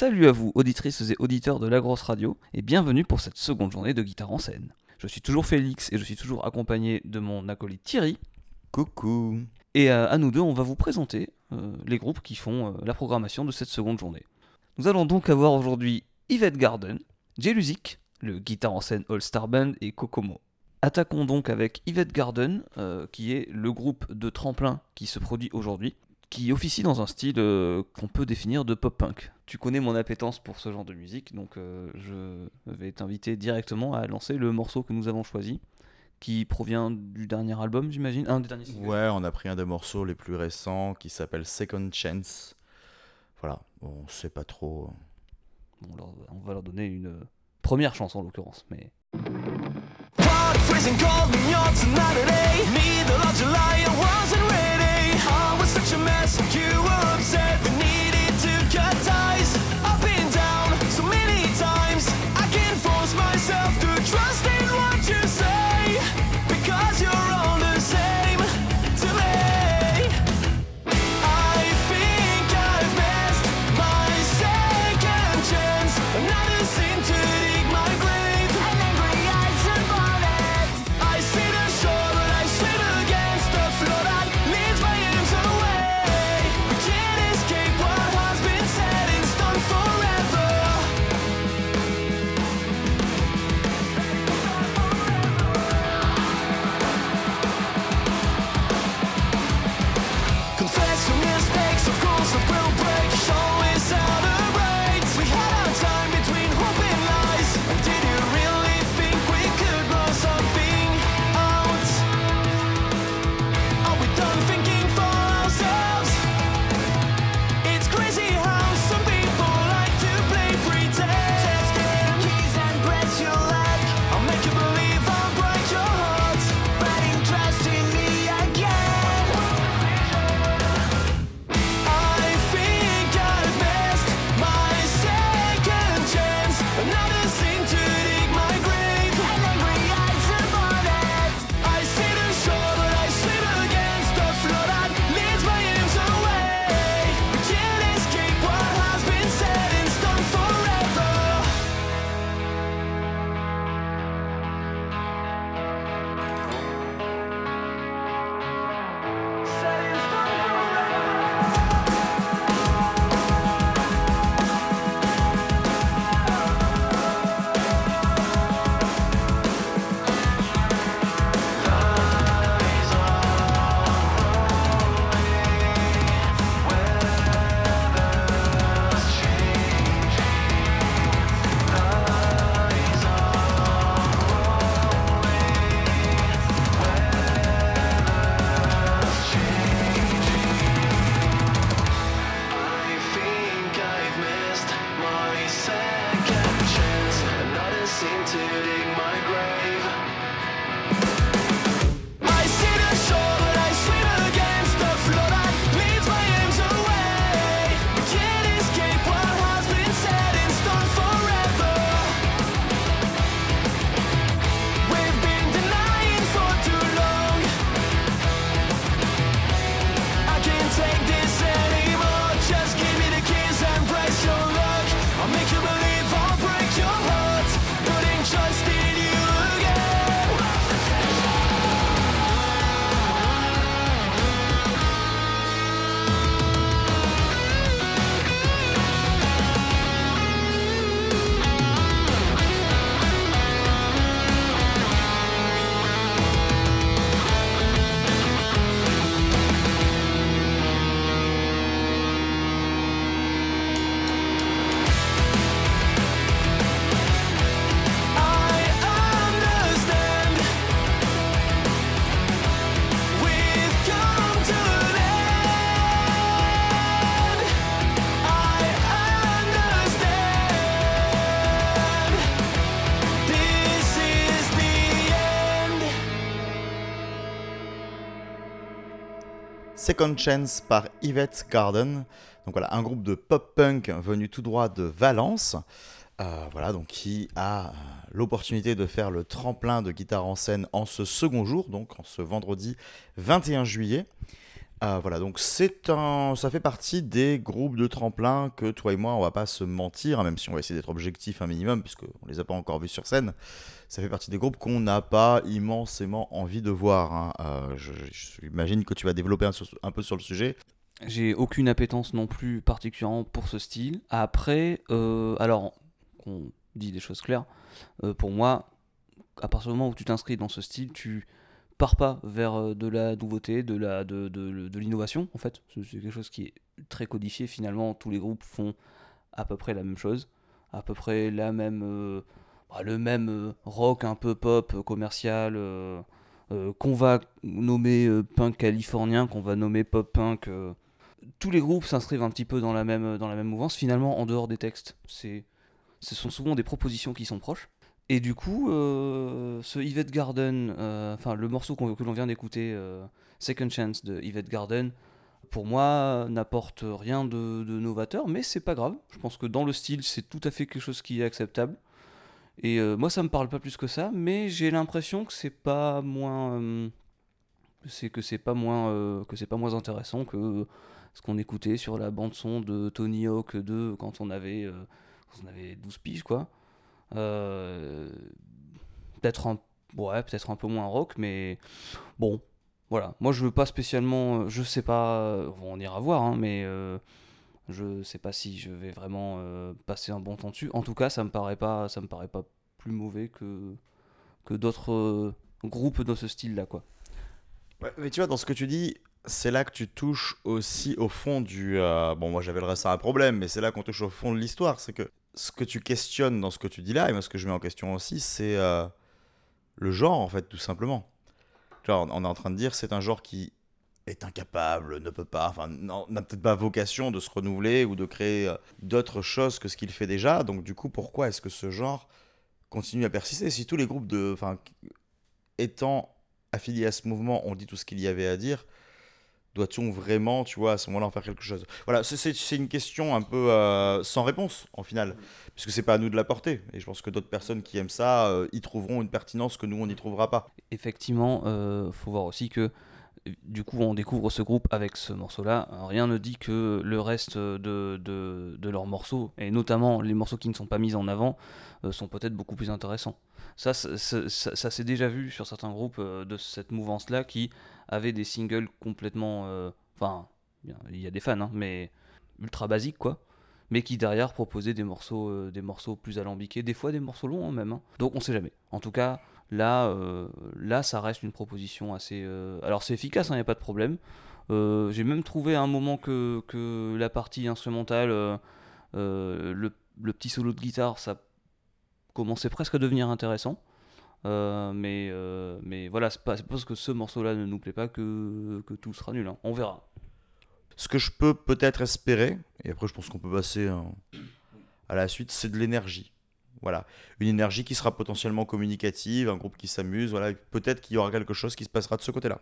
Salut à vous, auditrices et auditeurs de La Grosse Radio, et bienvenue pour cette seconde journée de guitare en scène. Je suis toujours Félix et je suis toujours accompagné de mon acolyte Thierry. Coucou. Et euh, à nous deux, on va vous présenter euh, les groupes qui font euh, la programmation de cette seconde journée. Nous allons donc avoir aujourd'hui Yvette Garden, Jelusic, le guitare en scène All Star Band et Kokomo. Attaquons donc avec Yvette Garden, euh, qui est le groupe de tremplin qui se produit aujourd'hui, qui officie dans un style euh, qu'on peut définir de pop-punk. Tu connais mon appétence pour ce genre de musique, donc euh, je vais t'inviter directement à lancer le morceau que nous avons choisi, qui provient du dernier album, j'imagine? Un des derniers singles. Ouais, on a pris un des morceaux les plus récents qui s'appelle Second Chance. Voilà, on sait pas trop. Bon, alors, on va leur donner une euh, première chanson en l'occurrence, mais Hot, freezing cold, and you're tonight today. Middle of July, I wasn't ready. I was such a mess, you Second par Yvette Garden. Donc voilà, un groupe de pop-punk venu tout droit de Valence. Euh, voilà, donc qui a euh, l'opportunité de faire le tremplin de guitare en scène en ce second jour, donc en ce vendredi 21 juillet. Euh, voilà, donc c'est un, ça fait partie des groupes de tremplin que toi et moi, on va pas se mentir, hein, même si on va essayer d'être objectif un minimum, puisqu'on les a pas encore vus sur scène. Ça fait partie des groupes qu'on n'a pas immensément envie de voir. hein. Euh, J'imagine que tu vas développer un, peu sur le sujet. J'ai aucune appétence non plus particulièrement pour ce style. Après, euh, alors, on dit des choses claires. euh, pour moi, à partir du moment où tu t'inscris dans ce style, tu pars pas vers euh, de la nouveauté, de l'innovation en fait. C'est quelque chose qui est très codifié finalement. Tous les groupes font à peu près la même chose, à peu près la même, bah, le même euh, rock un peu pop euh, commercial. euh, qu'on va nommer punk californien, qu'on va nommer pop punk, tous les groupes s'inscrivent un petit peu dans la même, dans la même mouvance, finalement, en dehors des textes. Ce sont souvent des propositions qui sont proches. Et du coup, ce Yvette Garden, enfin le morceau que l'on vient d'écouter, Second Chance de Yvette Garden, pour moi, n'apporte rien de, de novateur, mais c'est pas grave. Je pense que dans le style, c'est tout à fait quelque chose qui est acceptable. Et euh, moi, ça me parle pas plus que ça, mais j'ai l'impression que c'est pas moins, euh, c'est que c'est pas moins, euh, que c'est pas moins intéressant que ce qu'on écoutait sur la bande son de Tony Hawk 2 quand on avait, quand on avait 12 piges quoi. Peut-être un, ouais, peut-être un peu moins rock, mais bon, voilà. Moi, je veux pas spécialement, je sais pas, on ira voir, hein, mais je sais pas si je vais vraiment euh, passer un bon temps dessus. En tout cas, ça me paraît pas, ça me paraît pas plus mauvais que que d'autres euh, groupes dans ce style-là, quoi. Mais tu vois, dans ce que tu dis, c'est là que tu touches aussi au fond du. euh, bon, moi j'appellerais ça un problème, mais c'est là qu'on touche au fond de l'histoire. C'est que ce que tu questionnes dans ce que tu dis là, et moi ce que je mets en question aussi, c'est le genre en fait, tout simplement. Genre, on est en train de dire c'est un genre qui est incapable, ne peut pas, enfin, n'a peut-être pas vocation de se renouveler ou de créer euh, d'autres choses que ce qu'il fait déjà. Donc, du coup, pourquoi est-ce que ce genre continue à persister? Si tous les groupes. Enfin, étant affiliés à ce mouvement ont dit tout ce qu'il y avait à dire, doit-on vraiment, tu vois, à ce moment-là en faire quelque chose? Voilà, c'est- une question un peu euh, sans réponse, en final, puisque c'est pas à nous de la porter. Et je pense que d'autres personnes qui aiment ça euh, y trouveront une pertinence que nous, on n'y trouvera pas. effectivement, euh, faut voir aussi que du coup, on découvre ce groupe avec ce morceau-là. Rien ne dit que le reste de, de, de leurs morceaux, et notamment les morceaux qui ne sont pas mis en avant, euh, sont peut-être beaucoup plus intéressants. Ça, ça, s'est déjà vu sur certains groupes euh, de cette mouvance-là qui avaient des singles complètement. euh, Enfin, il y a des fans, hein, mais ultra basiques, quoi. Mais qui derrière proposaient des morceaux, des morceaux plus alambiqués, des fois des morceaux longs hein, même. hein. Donc on sait jamais. En tout cas, Là, euh, là, ça reste une proposition assez. euh, Alors, c'est efficace, il n'y a pas de problème. Euh, J'ai même trouvé à un moment que, que la partie instrumentale, le, le petit solo de guitare, ça commençait presque à devenir intéressant. Mais, mais voilà, c'est parce que ce morceau-là ne nous plaît pas que, que tout sera nul. hein. On verra. Ce que je peux peut-être espérer, et après je pense qu'on peut passer euh, à la suite, c'est de l'énergie. Voilà, une énergie qui sera potentiellement communicative, un groupe qui s'amuse, voilà, peut-être qu'il y aura quelque chose qui se passera de ce côté-là.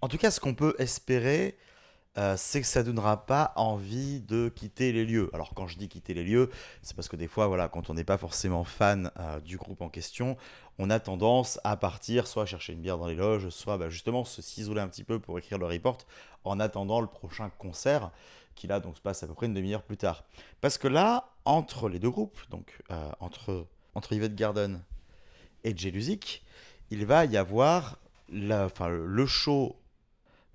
En tout cas, ce qu'on peut espérer, euh, c'est que ça donnera pas envie de quitter les lieux. Alors quand je dis quitter les lieux, c'est parce que des fois, voilà, quand on n'est pas forcément fan euh, du groupe en question, on a tendance à partir, soit chercher une bière dans les loges, soit bah, justement se s'isoler un petit peu pour écrire le report en attendant le prochain concert qui là donc se passe à peu près une demi-heure plus tard. Parce que là, entre les deux groupes, donc euh, entre, entre Yvette Garden et Jelusic, il va y avoir le show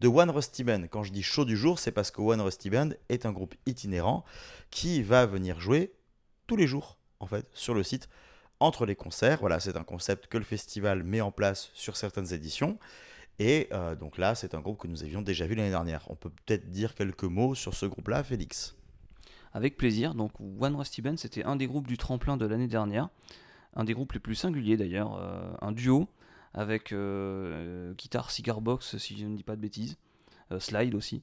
de One Rusty Band. Quand je dis show du jour, c'est parce que One Rusty Band est un groupe itinérant qui va venir jouer tous les jours, en fait, sur le site entre les concerts. Voilà, c'est un concept que le festival met en place sur certaines éditions. Et euh, donc là, c'est un groupe que nous avions déjà vu l'année dernière. On peut peut-être dire quelques mots sur ce groupe-là, Félix? Avec plaisir. Donc, One Rusty Band, c'était un des groupes du tremplin de l'année dernière. Un des groupes les plus singuliers d'ailleurs. euh, un duo avec euh, euh, guitare cigar box, si je ne dis pas de bêtises. euh, slide aussi.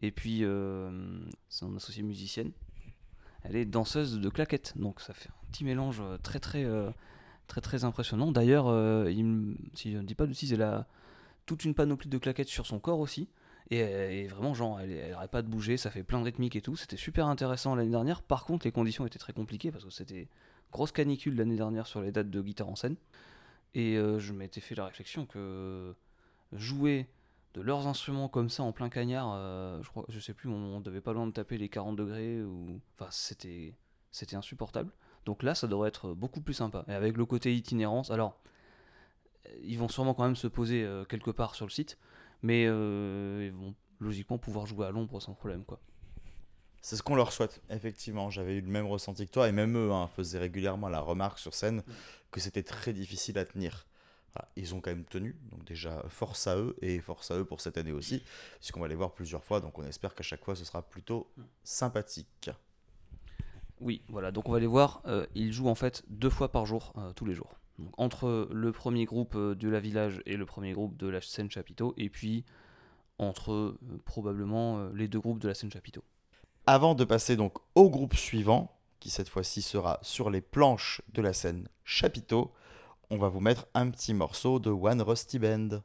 Et puis, son associée musicienne. Elle est danseuse de claquettes. Donc, ça fait un petit mélange très, très, très, très impressionnant. D'ailleurs, si je ne dis pas de bêtises, elle a toute une panoplie de claquettes sur son corps aussi. Et, et vraiment, genre, elle, elle arrête pas de bouger, ça fait plein de rythmique et tout. C'était super intéressant l'année dernière. Par contre, les conditions étaient très compliquées parce que c'était grosse canicule l'année dernière sur les dates de guitare en scène. Et euh, je m'étais fait la réflexion que jouer de leurs instruments comme ça en plein cagnard, euh, je crois, je sais plus, on, on devait pas loin de taper les 40 degrés ou, enfin, c'était, insupportable. Donc là, ça devrait être beaucoup plus sympa. Et avec le côté itinérance, alors, euh, ils vont sûrement quand même se poser euh, quelque part sur le site, mais euh, ils vont logiquement pouvoir jouer à l'ombre sans problème, quoi. C'est ce qu'on leur souhaite, effectivement. J'avais eu le même ressenti que toi, et même eux hein, faisaient régulièrement la remarque sur scène que c'était très difficile à tenir. Voilà, ils ont quand même tenu, donc déjà force à eux, et force à eux pour cette année aussi, puisqu'on va les voir plusieurs fois, donc on espère qu'à chaque fois ce sera plutôt sympathique. Oui, voilà, donc on va les voir. euh, ils jouent en fait deux fois par jour, euh, tous les jours. Entre le premier groupe euh, de la village et le premier groupe de la scène chapiteau, et puis entre euh, probablement euh, les deux groupes de la scène chapiteau. Avant de passer donc au groupe suivant, qui cette fois-ci sera sur les planches de la scène chapiteau, on va vous mettre un petit morceau de One Rusty Band.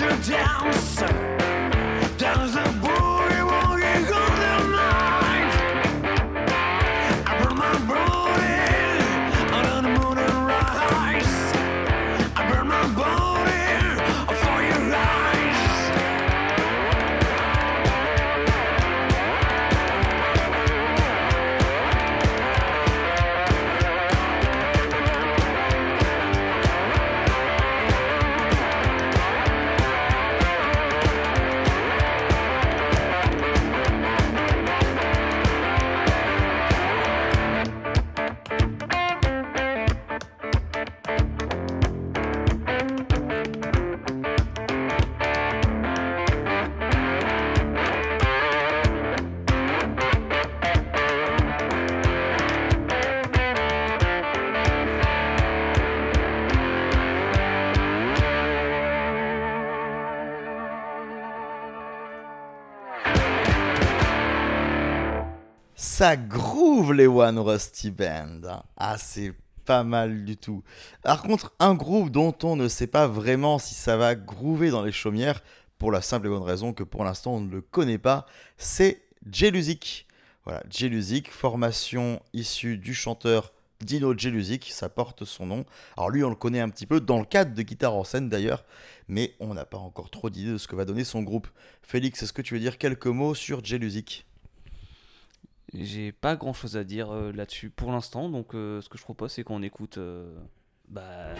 you down, sir. Ça groove les One Rusty Band. Ah, c'est pas mal du tout. Par contre, un groupe dont on ne sait pas vraiment si ça va groover dans les chaumières, pour la simple et bonne raison que pour l'instant on ne le connaît pas, c'est Jelusic. Voilà, Jelusic, formation issue du chanteur Dino Jelusic, ça porte son nom. Alors lui, on le connaît un petit peu dans le cadre de Guitare en scène d'ailleurs, mais on n'a pas encore trop d'idées de ce que va donner son groupe. Félix, est-ce que tu veux dire quelques mots sur Jelusic J'ai pas grand chose à dire euh, là-dessus pour l'instant, donc euh, ce que je propose c'est qu'on écoute. euh, bah.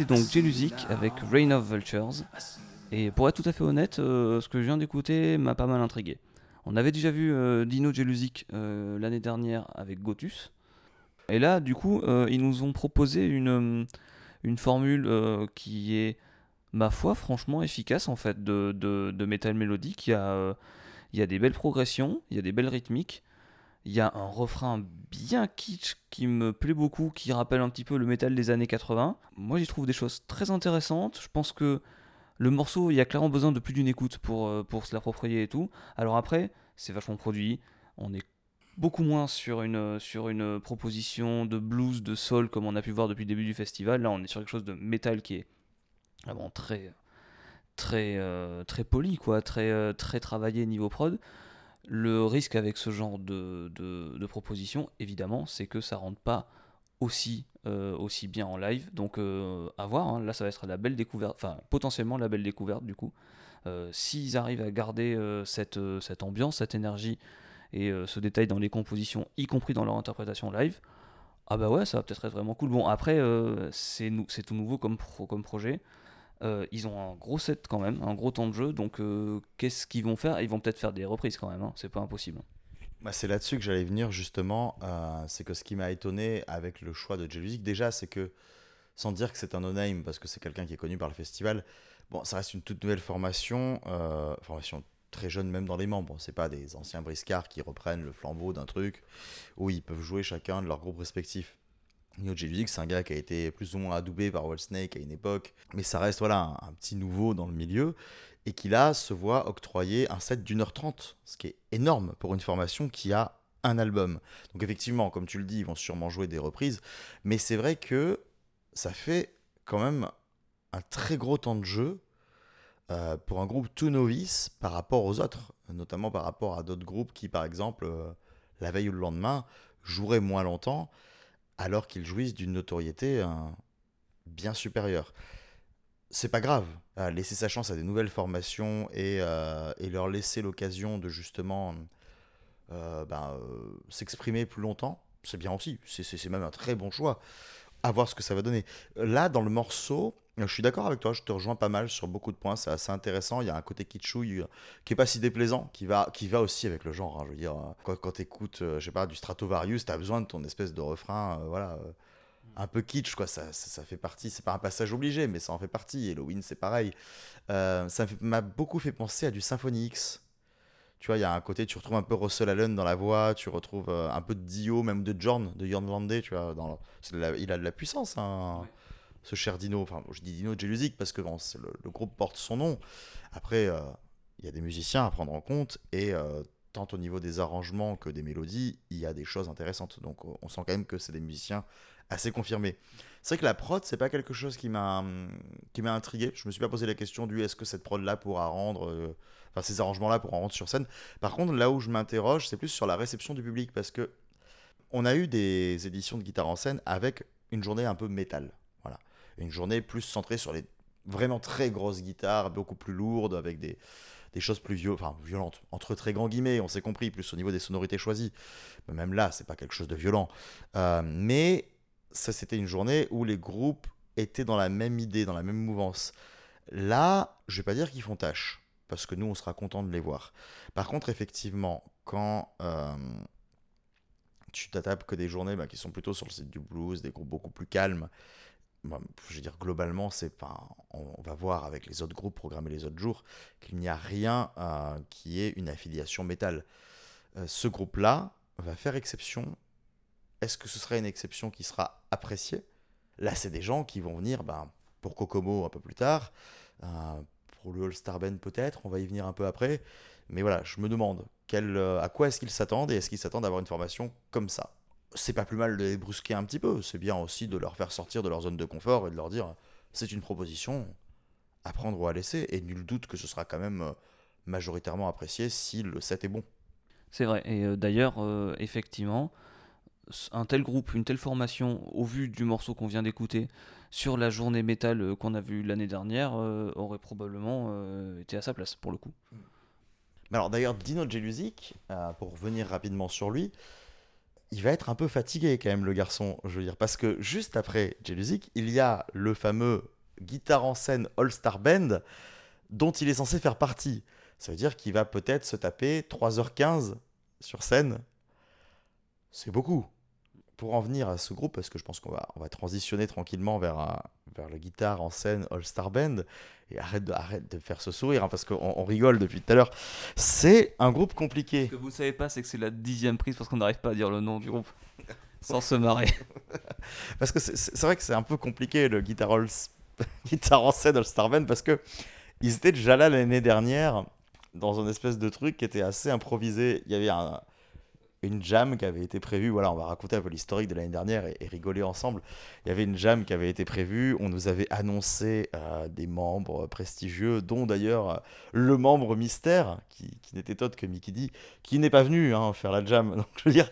C'était donc Jelusic avec Reign of Vultures. Et pour être tout à fait honnête, euh, ce que je viens d'écouter m'a pas mal intrigué. On avait déjà vu euh, Dino Jelusic euh, l'année dernière avec Gotus. Et là, du coup, ils nous ont proposé une, une formule qui est, ma foi, franchement efficace en fait de, de, de métal mélodique. Il y, a, il y a des belles progressions, il y a des belles rythmiques. Il y a un refrain bien kitsch qui me plaît beaucoup, qui rappelle un petit peu le métal des années 80. Moi, j'y trouve des choses très intéressantes. Je pense que le morceau, il y a clairement besoin de plus d'une écoute pour, euh, pour se l'approprier et tout. Alors après, c'est vachement produit. On est beaucoup moins sur une, euh, sur une proposition de blues, de soul, comme on a pu voir depuis le début du festival. Là, on est sur quelque chose de métal qui est vraiment très, très, euh, poli, quoi, très, très travaillé niveau prod. Le risque avec ce genre de, de, proposition, évidemment, c'est que ça rentre pas aussi, euh, aussi bien en live. Donc euh, à voir, hein. là ça va être la belle découverte, enfin potentiellement la belle découverte du coup. Euh, S'ils arrivent à garder cette, ambiance, cette énergie et ce détail dans les compositions, y compris dans leur interprétation live, ah bah ouais, ça va peut-être être vraiment cool. Bon après, c'est tout nouveau comme projet. Euh, ils ont un gros set quand même, un gros temps de jeu, donc euh, qu'est-ce qu'ils vont faire? Ils vont peut-être faire des reprises quand même, hein. c'est pas impossible. Bah, c'est là-dessus que j'allais venir justement. euh, c'est que ce qui m'a étonné avec le choix de Jelusic, déjà, c'est que, sans dire que c'est un no-name, parce que c'est quelqu'un qui est connu par le festival, bon, ça reste une toute nouvelle formation, formation très jeune même dans les membres. C'est pas des anciens briscards qui reprennent le flambeau d'un truc où ils peuvent jouer chacun de leur groupe respectif. Neo Jelusic, c'est un gars qui a été plus ou moins adoubé par Snake à une époque, mais ça reste voilà un, un petit nouveau dans le milieu et qui là se voit octroyer un set d'une heure trente, ce qui est énorme pour une formation qui a un album. Donc effectivement, comme tu le dis, ils vont sûrement jouer des reprises, mais c'est vrai que ça fait quand même un très gros temps de jeu euh, pour un groupe tout novice par rapport aux autres, notamment par rapport à d'autres groupes qui, par exemple, euh, la veille ou le lendemain, joueraient moins longtemps, alors qu'ils jouissent d'une notoriété euh, bien supérieure. C'est pas grave, euh, laisser sa chance à des nouvelles formations et, euh, leur laisser l'occasion de justement ben, s'exprimer plus longtemps, c'est bien aussi. C'est- même un très bon choix. À voir ce que ça va donner. Là, dans le morceau, je suis d'accord avec toi, je te rejoins pas mal sur beaucoup de points, c'est assez intéressant. Il y a un côté kitschouille euh, qui est pas si déplaisant, qui va, qui va aussi avec le genre. hein, je veux dire, euh, quand, quand tu écoutes, je sais pas, du Stratovarius, tu as besoin de ton espèce de refrain, euh, voilà. euh, un peu kitsch, quoi, ça, ça, fait partie, c'est pas un passage obligé, mais ça en fait partie. Halloween, c'est pareil. Euh, ça m'a beaucoup fait penser à du Symphony X. Tu vois, il y a un côté, tu retrouves un peu Russell Allen dans la voix, tu retrouves euh, un peu de Dio, même de Jorn, de Jorn Landé, tu vois. Il a de la puissance, hein, ce cher Dino. Enfin, je dis Dino Jelusic parce que le, groupe porte son nom. Après, euh, il y a des musiciens à prendre en compte et euh, tant au niveau des arrangements que des mélodies, il y a des choses intéressantes. Donc, on sent quand même que c'est des musiciens assez confirmés. C'est vrai que la prod, c'est pas quelque chose qui m'a hum, intrigué. Je me suis pas posé la question du est-ce que cette prod là pourra rendre, euh, enfin ces arrangements là pourront rendre sur scène. Par contre, là où je m'interroge, c'est plus sur la réception du public parce que on a eu des éditions de guitare en scène avec une journée un peu métal. Une journée plus centrée sur les vraiment très grosses guitares, beaucoup plus lourdes avec des des choses plus viol- enfin, violentes, entre très grands guillemets, on s'est compris, plus au niveau des sonorités choisies. Même là, c'est pas quelque chose de violent. Euh, mais ça, c'était une journée où les groupes étaient dans la même idée, dans la même mouvance. Là, je vais pas dire qu'ils font tâche, parce que nous, on sera content de les voir. Par contre, effectivement, quand euh, tu t'attapes que des journées bah, qui sont plutôt sur le site du blues, des groupes beaucoup plus calmes, je dire, globalement, c'est pas, on, va voir avec les autres groupes programmés les autres jours qu'il n'y a rien euh, qui ait une affiliation métal. Euh, ce groupe-là va faire exception. Est-ce que ce serait une exception qui sera appréciée? Là, c'est des gens qui vont venir ben, pour Kokomo un peu plus tard, euh, pour le All-Star Band peut-être, on va y venir un peu après. Mais voilà, je me demande à quoi est-ce qu'ils s'attendent et est-ce qu'ils s'attendent à avoir une formation comme ça? C'est pas plus mal de les brusquer un petit peu, c'est bien aussi de leur faire sortir de leur zone de confort et de leur dire c'est une proposition à prendre ou à laisser, et nul doute que ce sera quand même euh, majoritairement apprécié si le set est bon. C'est vrai, et euh, d'ailleurs, euh, effectivement, un tel groupe, une telle formation, au vu du morceau qu'on vient d'écouter, sur la journée métal euh, qu'on a vue l'année dernière, aurait probablement été à sa place, pour le coup. Mais alors d'ailleurs, Dino Jelusic, pour revenir rapidement sur lui, il va être un peu fatigué quand même le garçon, je veux dire, parce que juste après Jelusic, il y a le fameux guitare en scène All Star Band dont il est censé faire partie. Ça veut dire qu'il va peut-être se taper 3h15 sur scène. C'est beaucoup. Pour en venir à ce groupe, parce que je pense qu'on va, va transitionner tranquillement vers, un- vers le guitare en scène All Star Band, et arrête de, arrête de faire ce sourire, hein, parce qu'on on rigole depuis tout à l'heure. C'est un groupe compliqué. Ce que vous savez pas, c'est que c'est la dixième prise parce qu'on n'arrive pas à dire le nom du groupe sans se marrer. Parce que c'est- vrai que c'est un peu compliqué le guitar, All- guitare en scène All Star Band parce que ils étaient déjà là l'année dernière dans un espèce de truc qui était assez improvisé. Il y avait un- une jam qui avait été prévue. Voilà, on va raconter un peu l'historique de l'année dernière et, rigoler ensemble. Il y avait une jam qui avait été prévue. On nous avait annoncé euh, des membres prestigieux, dont d'ailleurs euh, le membre mystère qui, qui n'était autre que Mickey D, qui n'est pas venu hein, faire la jam. Donc je veux dire,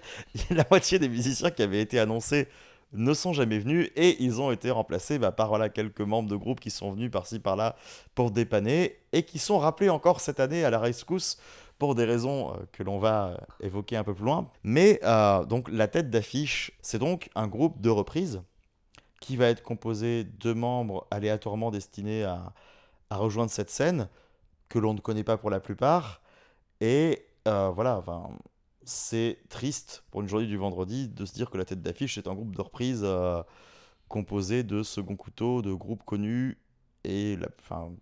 la moitié des musiciens qui avaient été annoncés ne sont jamais venus et ils ont été remplacés bah, par voilà, quelques membres de groupe qui sont venus par-ci par-là pour dépanner et qui sont rappelés encore cette année à la rescousse pour des raisons euh, que l'on va euh, évoquer un peu plus loin. Mais euh, donc la tête d'affiche, c'est donc un groupe de reprises qui va être composé de membres aléatoirement destinés à, à rejoindre cette scène que l'on ne connaît pas pour la plupart. Et voilà, enfin, c'est triste pour une journée du vendredi de se dire que la tête d'affiche est un groupe de reprises composé de second couteau, de groupes connus et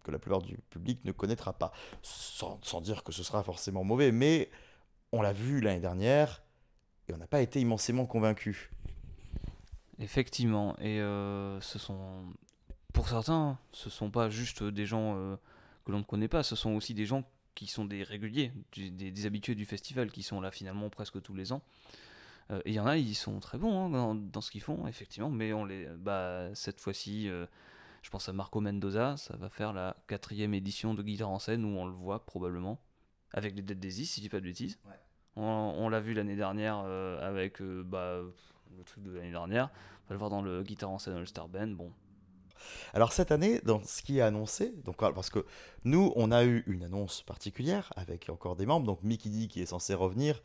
que la plupart du public ne connaîtra pas. Sans, sans dire que ce sera forcément mauvais, mais on l'a vu l'année dernière et on n'a pas été immensément convaincu. Effectivement, et euh, ce sont, pour certains, ce sont pas juste des gens euh, que l'on ne connaît pas, ce sont aussi des gens qui sont des réguliers, des, habitués du festival, qui sont là finalement presque tous les ans. Euh, et il y en a, ils sont très bons hein, dans, dans ce qu'ils font, effectivement, mais on les, bah, cette fois-ci, je pense à Marco Mendoza, ça va faire la quatrième édition de Guitare en scène où on le voit probablement, avec les Dead Daisies, si je dis pas de bêtises. On, on l'a vu l'année dernière euh, avec euh, bah, le truc de l'année dernière. On va le voir dans le Guitar en scène All Star Band. Bon, Alors cette année, dans ce qui est annoncé, donc euh, parce que nous, on a eu une annonce particulière avec encore des membres, donc Mickey D qui est censé revenir,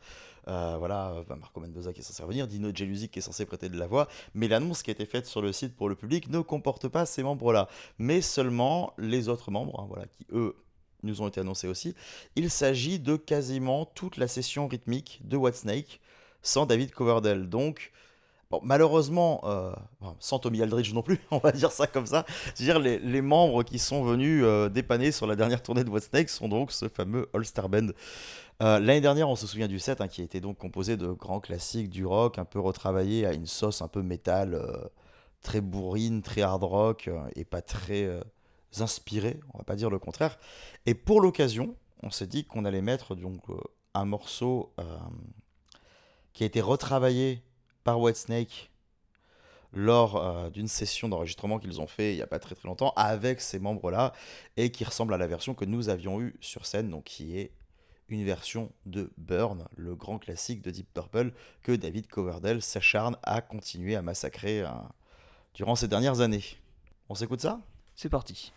euh, voilà, Marco Mendoza qui est censé revenir, Dino Jelusic qui est censé prêter de la voix, mais l'annonce qui a été faite sur le site pour le public ne comporte pas ces membres-là, mais seulement les autres membres, hein, voilà, qui eux nous ont été annoncés aussi. Il s'agit de quasiment toute la session rythmique de Whitesnake sans David Coverdale, donc Malheureusement, euh, sans Tommy Aldridge non plus, on va dire ça comme ça. C'est-à-dire les, membres qui sont venus euh, dépanner sur la dernière tournée de Whitesnake sont donc ce fameux All-Star Band. Euh, L'année dernière, on se souvient du set hein, qui était donc composé de grands classiques du rock, un peu retravaillé à une sauce un peu métal, très bourrine, très hard rock et pas très inspiré, on va pas dire le contraire. Et pour l'occasion, on s'est dit qu'on allait mettre donc un morceau qui a été retravaillé par Whitesnake lors euh, d'une session d'enregistrement qu'ils ont fait il n'y a pas très très longtemps avec ces membres-là et qui ressemble à la version que nous avions eue sur scène, donc qui est une version de Burn, le grand classique de Deep Purple que David Coverdale s'acharne à continuer à massacrer euh, durant ces dernières années. On s'écoute ça? C'est parti.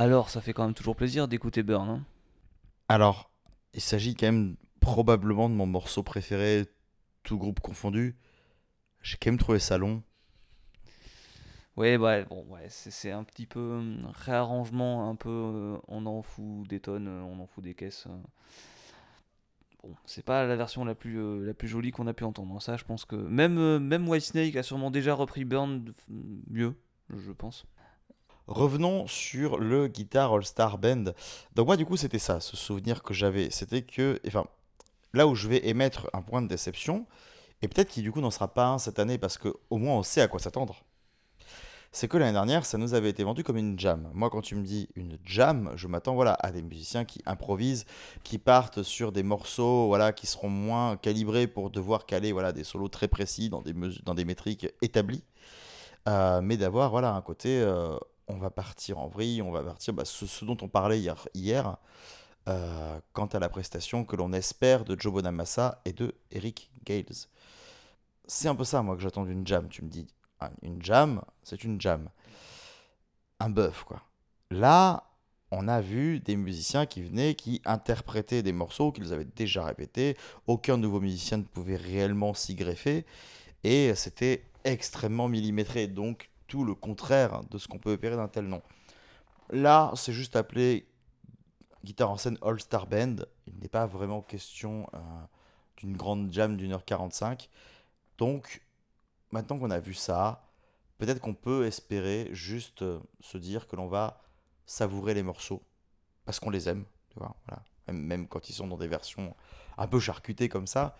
Alors, ça fait quand même toujours plaisir d'écouter Burn. hein. Alors, il s'agit quand même probablement de mon morceau préféré, tout groupe confondu. J'ai quand même trouvé ça long. Ouais, ouais, bon, ouais, c'est un petit peu hum, réarrangement, un peu, euh, on en fout des tonnes, euh, on en fout des caisses. euh. Bon, c'est pas la version la plus, la plus jolie qu'on a pu entendre. Ça, je pense que même, même Whitesnake a sûrement déjà repris Burn mieux, je pense. Revenons sur le Guitar All-Star Band. Donc moi du coup c'était ça, ce souvenir que j'avais, c'était que, enfin, là où je vais émettre un point de déception, et peut-être qu'il du coup n'en sera pas un cette année parce que au moins on sait à quoi s'attendre. C'est que l'année dernière, ça nous avait été vendu comme une jam. Moi, quand tu me dis une jam, je m'attends voilà, à des musiciens qui improvisent, qui partent sur des morceaux voilà, qui seront moins calibrés pour devoir caler voilà, des solos très précis dans des, dans des métriques établies. Euh, mais d'avoir voilà, un côté, euh, on va partir en vrille, on va partir, bah, ce, dont on parlait hier, hier euh, quant à la prestation que l'on espère de Joe Bonamassa et de Eric Gales. C'est un peu ça, moi, que j'attends d'une jam. Tu me dis, ah, une jam, c'est une jam. Un bœuf, quoi. Là, on a vu des musiciens qui venaient, qui interprétaient des morceaux qu'ils avaient déjà répétés. Aucun nouveau musicien ne pouvait réellement s'y greffer. Et c'était extrêmement millimétré. Donc, tout le contraire de ce qu'on peut espérer d'un tel nom. Là, c'est juste appelé guitare en scène All-Star Band. Il n'est pas vraiment question euh, d'une grande jam d'une heure 45. Donc, maintenant qu'on a vu ça, peut-être qu'on peut espérer juste euh, se dire que l'on va savourer les morceaux parce qu'on les aime, voilà. Même, même quand ils sont dans des versions un peu charcutées comme ça,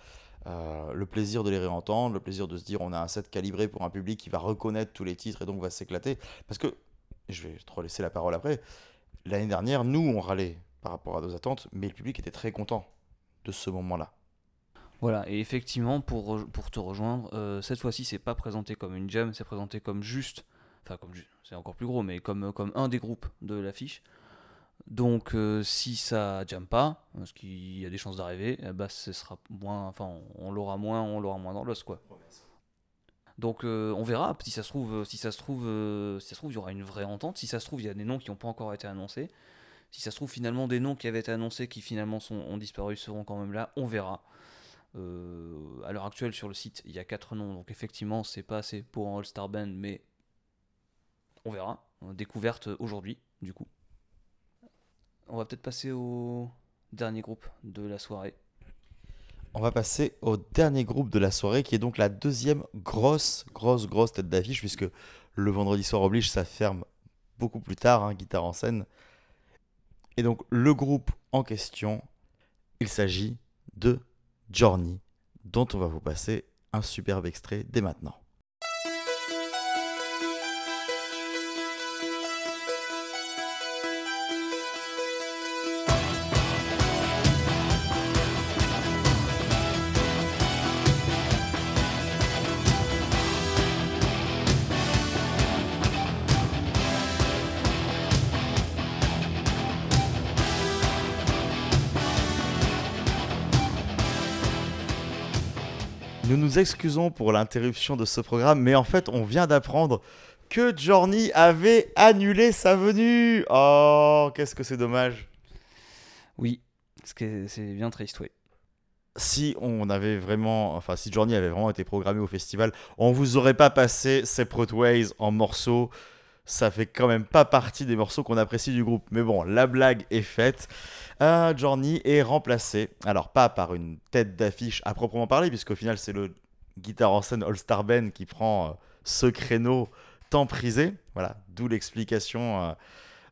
euh, le plaisir de les réentendre, le plaisir de se dire on a un set calibré pour un public qui va reconnaître tous les titres et donc va s'éclater. Parce que, je vais te relaisser la parole après, l'année dernière, nous on râlait par rapport à nos attentes, mais le public était très content de ce moment-là. Voilà, et effectivement, pour, pour te rejoindre, euh, cette fois-ci, c'est pas présenté comme une jam, c'est présenté comme juste, enfin, comme c'est encore plus gros, mais comme, comme un des groupes de l'affiche. Donc, euh, si ça jam pas, ce qui y a des chances d'arriver, eh ben, ce sera moins, enfin, on, l'aura moins, on l'aura moins dans l'os, quoi. Donc, euh, on verra. Si ça se trouve, si ça se trouve, euh, si ça se trouve, il y aura une vraie entente. Si ça se trouve, il y a des noms qui n'ont pas encore été annoncés. Si ça se trouve, finalement, des noms qui avaient été annoncés, qui finalement sont, ont disparu, seront quand même là. On verra. Euh, à l'heure actuelle, sur le site, il y a 4 noms, donc effectivement, c'est pas assez pour un All-Star Band, mais on verra. Euh, Découverte aujourd'hui, du coup. On va peut-être passer au dernier groupe de la soirée. On va passer au dernier groupe de la soirée, qui est donc la deuxième grosse, grosse, grosse tête d'affiche, puisque le vendredi soir oblige, ça ferme beaucoup plus tard, hein, guitare en scène. Et donc, le groupe en question, il s'agit de Journey, dont on va vous passer un superbe extrait dès maintenant. Nous nous excusons pour l'interruption de ce programme, mais en fait, on vient d'apprendre que Journey avait annulé sa venue. Oh, qu'est-ce que c'est dommage. Oui, c'est bien triste, oui. Si on avait vraiment, enfin, si Journey avait vraiment été programmé au festival, on vous aurait pas passé Separate Ways en morceaux. Ça fait quand même pas partie des morceaux qu'on apprécie du groupe. Mais bon, la blague est faite. Euh, Journey est remplacé, alors pas par une tête d'affiche à proprement parler, puisqu'au final c'est le guitare en scène All-Star Band qui prend euh, ce créneau tant prisé. Voilà, d'où l'explication euh,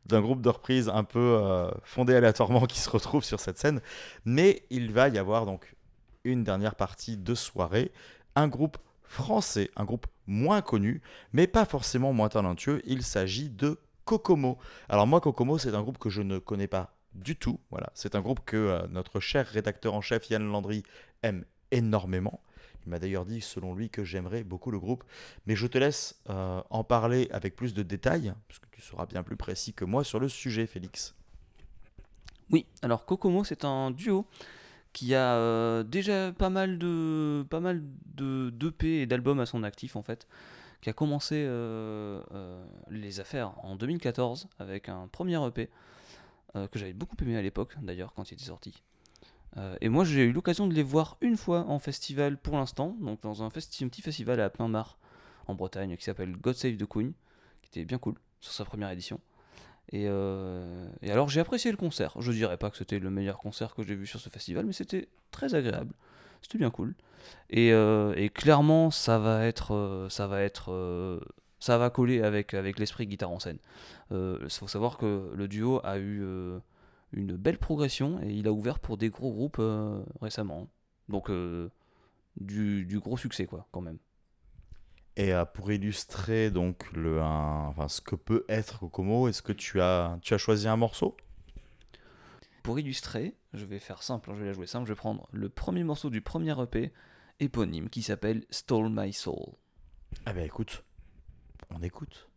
d'un groupe de reprises un peu euh, fondé aléatoirement qui se retrouve sur cette scène. Mais il va y avoir donc une dernière partie de soirée, un groupe français, un groupe moins connu, mais pas forcément moins talentueux. Il s'agit de Kokomo. Alors moi, Kokomo, c'est un groupe que je ne connais pas du tout. Voilà, c'est un groupe que euh, notre cher rédacteur en chef Yann Landry aime énormément. Il m'a d'ailleurs dit, selon lui, que j'aimerais beaucoup le groupe. Mais je te laisse euh, en parler avec plus de détails, parce que tu seras bien plus précis que moi sur le sujet, Félix. Oui, alors Kokomo, c'est un duo qui a euh, déjà pas mal de pas mal de d'EP et d'albums à son actif en fait, qui a commencé les affaires en 2014 avec un premier EP euh, que j'avais beaucoup aimé à l'époque d'ailleurs quand il était sorti. Euh, et moi j'ai eu l'occasion de les voir une fois en festival pour l'instant, donc dans un, petit festival à Pinmar en Bretagne qui s'appelle God Save the Queen, qui était bien cool sur sa première édition. Et, euh, et alors j'ai apprécié le concert. Je dirais pas que c'était le meilleur concert que j'ai vu sur ce festival, mais c'était très agréable. C'était bien cool. Et, et clairement, ça va être, ça va être, ça va coller avec avec l'esprit guitare en scène. Il faut savoir que le duo a eu euh, une belle progression et il a ouvert pour des gros groupes euh, récemment. Donc euh, du, du gros succès quoi, quand même. Et euh, pour illustrer donc le, un- enfin, ce que peut être Kokomo, est-ce que tu as, tu as choisi un morceau? Pour illustrer, je vais faire simple, hein, je vais la jouer simple, je vais prendre le premier morceau du premier EP éponyme qui s'appelle Stole My Soul. Ah bah écoute, on écoute.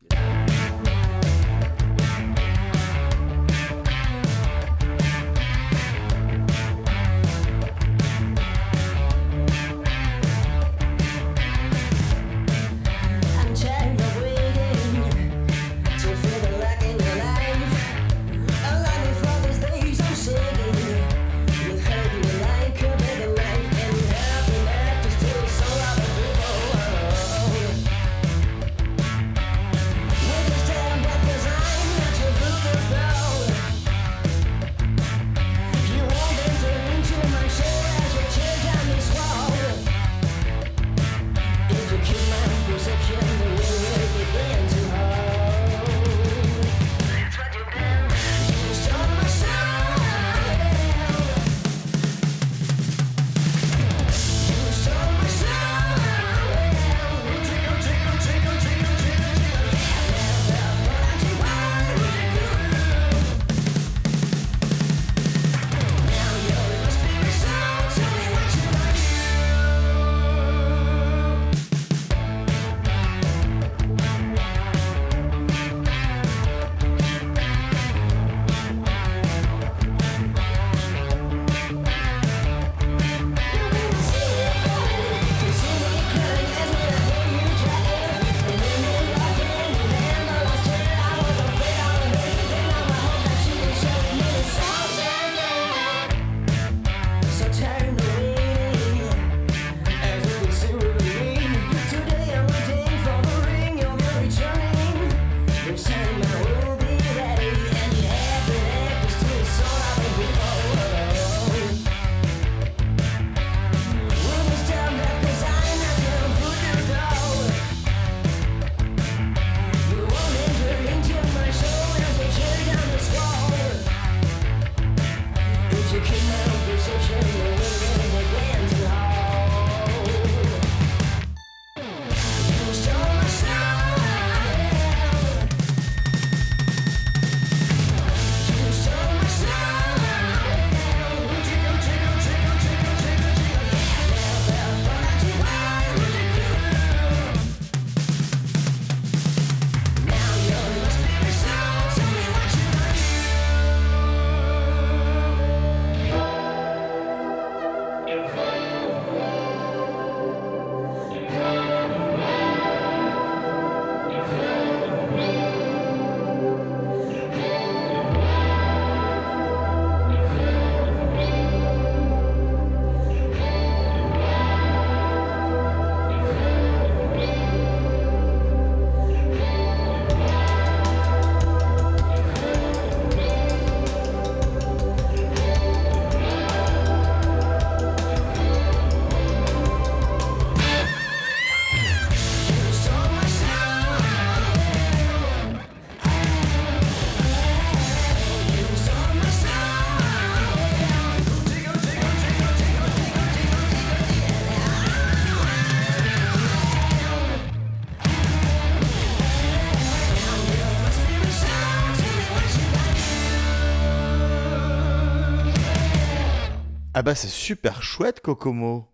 Ah bah c'est super chouette Kokomo.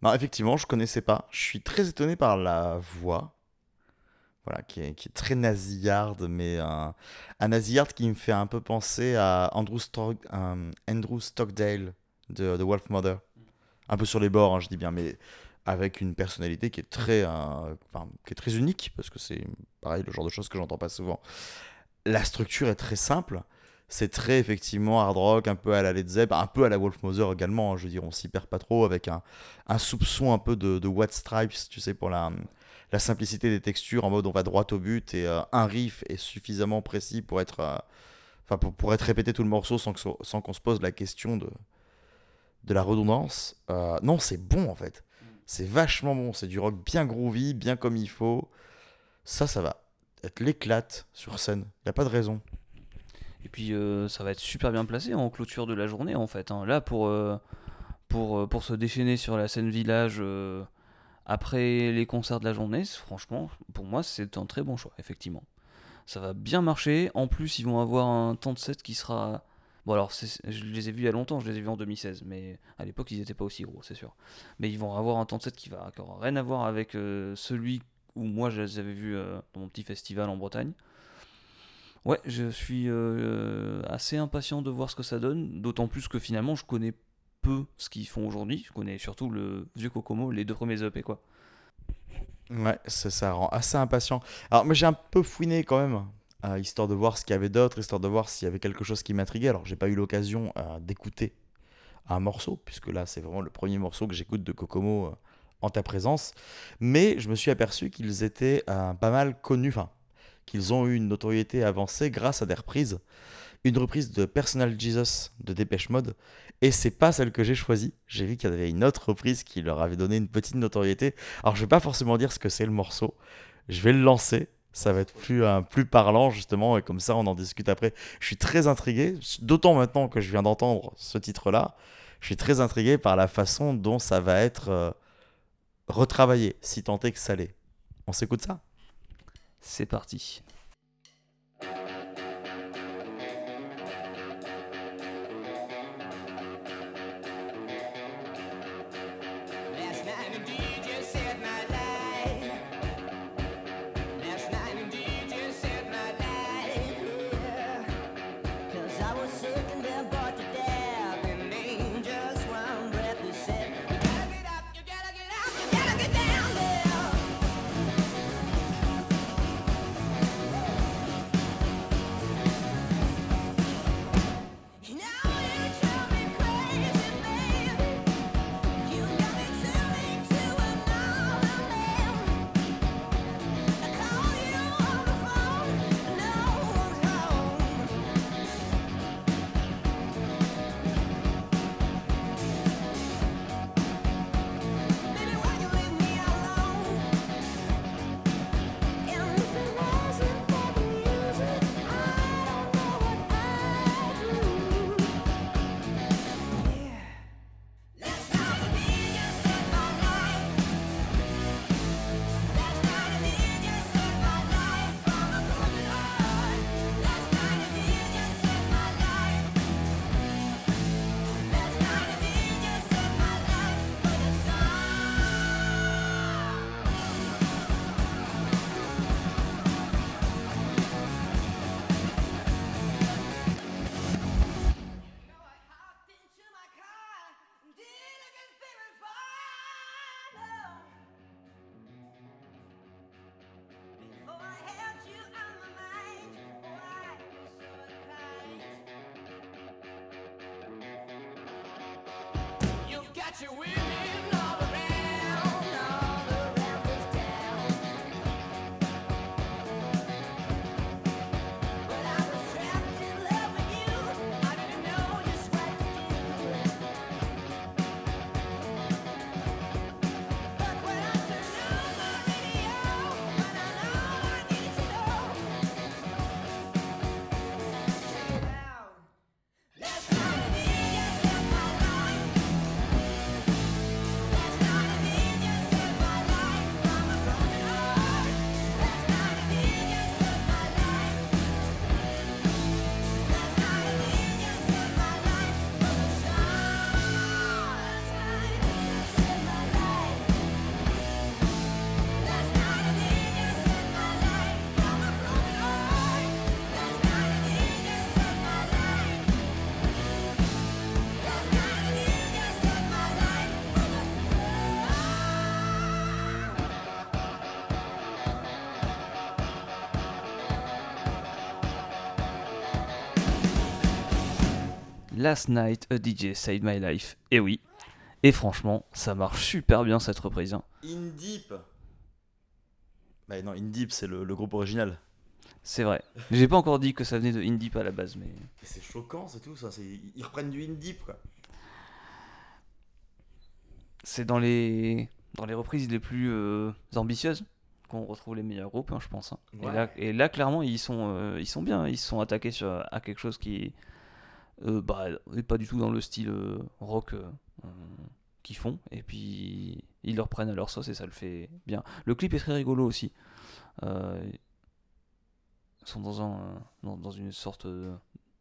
Non, effectivement, je connaissais pas. Je suis très étonné par la voix. Voilà, qui est, très nasillarde, mais un, un nasillarde qui me fait un peu penser à Andrew, Stock- Andrew Stockdale de The Wolf Mother. Un peu sur les bords, hein, je dis bien, mais avec une personnalité qui est très, euh, qui est très unique, parce que c'est pareil, le genre de choses que j'entends pas souvent. La structure est très simple. C'est très effectivement hard rock, un peu à la Led Zepp, un peu à la Wolf Mother également. hein, je veux dire, on s'y perd pas trop avec un, soupçon un peu de, de White Stripes, tu sais, pour la, la simplicité des textures, en mode on va droit au but et euh, un riff est suffisamment précis pour être, euh, pour, pour être répété tout le morceau sans qu'on se pose la question de, de la redondance. Euh, non, c'est bon en fait. C'est vachement bon. C'est du rock bien groovy, bien comme il faut. Ça, ça va être l'éclate sur scène. Y a pas de raison. Et puis euh, ça va être super bien placé en clôture de la journée en fait. hein. Là pour, euh, pour, euh, pour se déchaîner sur la scène village après les concerts de la journée, franchement pour moi c'est un très bon choix effectivement. Ça va bien marcher. En plus ils vont avoir un temps de set qui sera... Bon alors je les ai vus il y a longtemps, je les ai vus en 2016, mais à l'époque ils n'étaient pas aussi gros c'est sûr. Mais ils vont avoir un temps de set qui va rien à voir avec celui où moi je les avais vus dans mon petit festival en Bretagne. Ouais, je suis euh, assez impatient de voir ce que ça donne, d'autant plus que finalement je connais peu ce qu'ils font aujourd'hui. Je connais surtout le vieux Kokomo, les deux premiers EP quoi. Ouais, ça, rend assez impatient. Alors, mais j'ai un peu fouiné quand même, euh, histoire de voir ce qu'il y avait d'autre, histoire de voir s'il y avait quelque chose qui m'intriguait. Alors, j'ai pas eu l'occasion euh, d'écouter un morceau, puisque là, c'est vraiment le premier morceau que j'écoute de Kokomo en ta présence. Mais je me suis aperçu qu'ils étaient pas mal connus, enfin, qu'ils ont eu une notoriété avancée grâce à des reprises. Une reprise de Personal Jesus de Dépêche Mode, et c'est pas celle que j'ai choisie. J'ai vu qu'il y avait une autre reprise qui leur avait donné une petite notoriété. Alors, je vais pas forcément dire ce que c'est le morceau. Je vais le lancer. Ça va être plus, plus parlant, justement, et comme ça, on en discute après. Je suis très intrigué, d'autant maintenant que je viens d'entendre ce titre-là. Je suis très intrigué par la façon dont ça va être euh, retravaillé, si tant est que ça l'est. On s'écoute ça? C'est parti. you will. Last Night a DJ Saved My Life. Et oui. Et franchement, ça marche super bien cette reprise. hein. Indip Bah non, Indip, c'est le, le groupe original. C'est vrai. J'ai pas encore dit que ça venait de Indie à la base, mais c'est choquant, c'est tout ça. Ils reprennent du Indip, quoi. c'est dans les dans les reprises les plus euh, ambitieuses qu'on retrouve les meilleurs groupes, hein, je pense. hein. Et, là, et là, clairement, ils sont euh, ils sont bien. Ils se sont attaqués sur, à quelque chose qui bah, est pas du tout dans le style euh, rock euh, euh, qu'ils font. Et puis ils le reprennent à leur sauce et ça le fait bien. Le clip est très rigolo aussi. Euh, ils sont dans un dans, une sorte euh,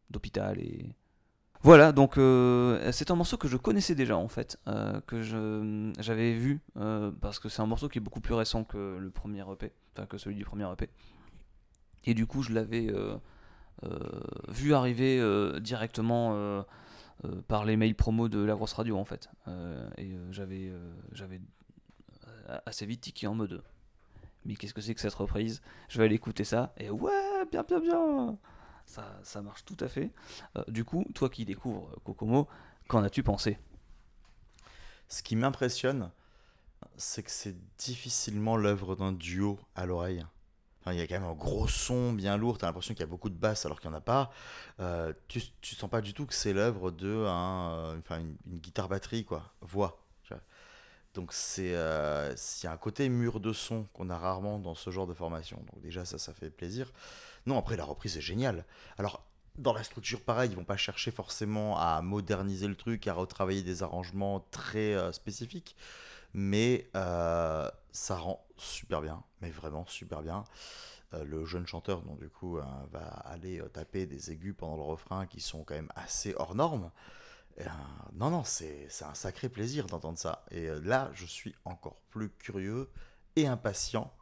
d'hôpital et voilà, donc euh, c'est un morceau que je connaissais déjà en fait, euh, que j'avais vu euh, parce que c'est un morceau qui est beaucoup plus récent que le premier EP, enfin que celui du premier EP. Et du coup, je l'avais euh, euh, vu arriver euh, directement euh, euh, par les mails promo de la grosse radio en fait. Euh, et euh, j'avais euh, euh, assez vite tiqué en mode mais qu'est-ce que c'est que cette reprise? Je vais aller écouter ça et ouais, bien bien bien. Ça, marche tout à fait. Euh, du coup, toi qui découvres euh, Kokomo, qu'en as-tu pensé? Ce qui m'impressionne, c'est que c'est difficilement l'œuvre d'un duo à l'oreille. Il y a quand même un gros son bien lourd, t'as l'impression qu'il y a beaucoup de basses alors qu'il n'y en a pas. Euh, tu, tu sens pas du tout que c'est l'œuvre de un, euh, enfin, une, guitare-batterie, quoi, voix. tu. Donc c'est euh, y a un côté mur de son qu'on a rarement dans ce genre de formation. Donc déjà ça, ça fait plaisir. Non, après la reprise est géniale. Alors dans la structure, pareil, ils vont pas chercher forcément à moderniser le truc, à retravailler des arrangements très euh, spécifiques, mais euh, ça rend super bien, mais vraiment super bien. Euh, le jeune chanteur, donc du coup, euh, va aller euh, taper des aigus pendant le refrain qui sont quand même assez hors normes. Et, non, non, c'est c'est un sacré plaisir d'entendre ça. Et là, je suis encore plus curieux et impatient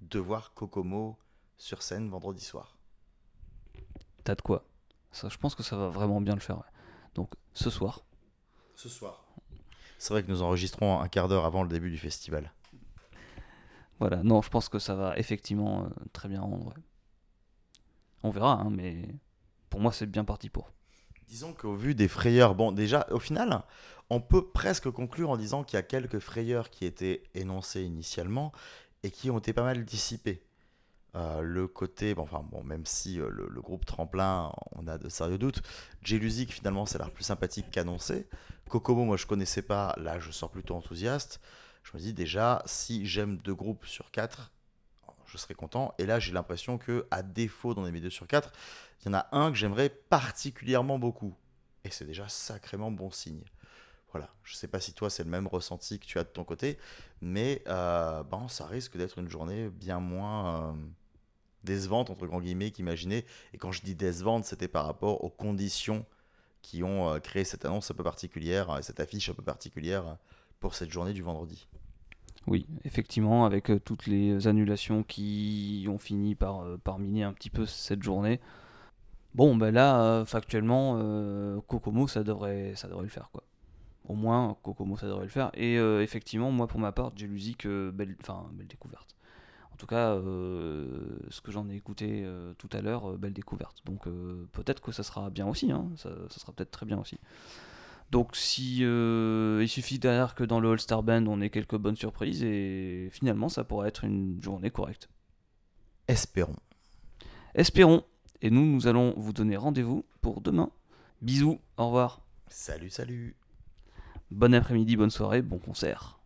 de voir Kokomo sur scène vendredi soir. T'as de quoi ça, Je pense que ça va vraiment bien le faire. ouais. Donc ce soir, Ce soir. C'est vrai que nous enregistrons un quart d'heure avant le début du festival. Voilà. Non, je pense que ça va effectivement euh, très bien rendre. On verra, hein, mais pour moi c'est bien parti pour. Disons qu'au vu des frayeurs, bon, déjà, au final, on peut presque conclure en disant qu'il y a quelques frayeurs qui étaient énoncées initialement et qui ont été pas mal dissipées. Euh, le côté, bon, enfin, bon, même si euh, le, groupe Tremplin, on a de sérieux doutes, Jelusic, finalement, a l'air plus sympathique qu'annoncé. Kokomo, moi, je connaissais pas, là, je sors plutôt enthousiaste. Je me dis déjà, si j'aime deux groupes sur quatre, je serais content. Et là, j'ai l'impression que, à défaut d'en aimer deux sur quatre, il y en a un que j'aimerais particulièrement beaucoup. Et c'est déjà sacrément bon signe. Voilà, je sais pas si toi c'est le même ressenti que tu as de ton côté, mais euh, bon, ça risque d'être une journée bien moins euh, décevante, entre guillemets, qu'imaginée. Et quand je dis décevante, c'était par rapport aux conditions qui ont euh, créé cette annonce un peu particulière, cette affiche un peu particulière pour cette journée du vendredi. Oui, effectivement, avec euh, toutes les annulations qui ont fini par, euh, par miner un petit peu cette journée. Bon, ben là, euh, factuellement, Kokomo, ça devrait, ça devrait le faire, quoi. Au moins, Kokomo, ça devrait le faire. Et effectivement, moi, pour ma part, Jelusic, euh, belle, enfin, belle découverte. En tout cas, ce que j'en ai écouté tout à l'heure, belle découverte. Donc peut-être que ça sera bien aussi, hein, ça sera peut-être très bien aussi. Donc si euh, il suffit derrière que dans le All-Star Band on ait quelques bonnes surprises et finalement ça pourrait être une journée correcte. Espérons. Espérons. Et nous, nous allons vous donner rendez-vous pour demain. Bisous, au revoir. Salut, salut Bon après-midi, bonne soirée, bon concert.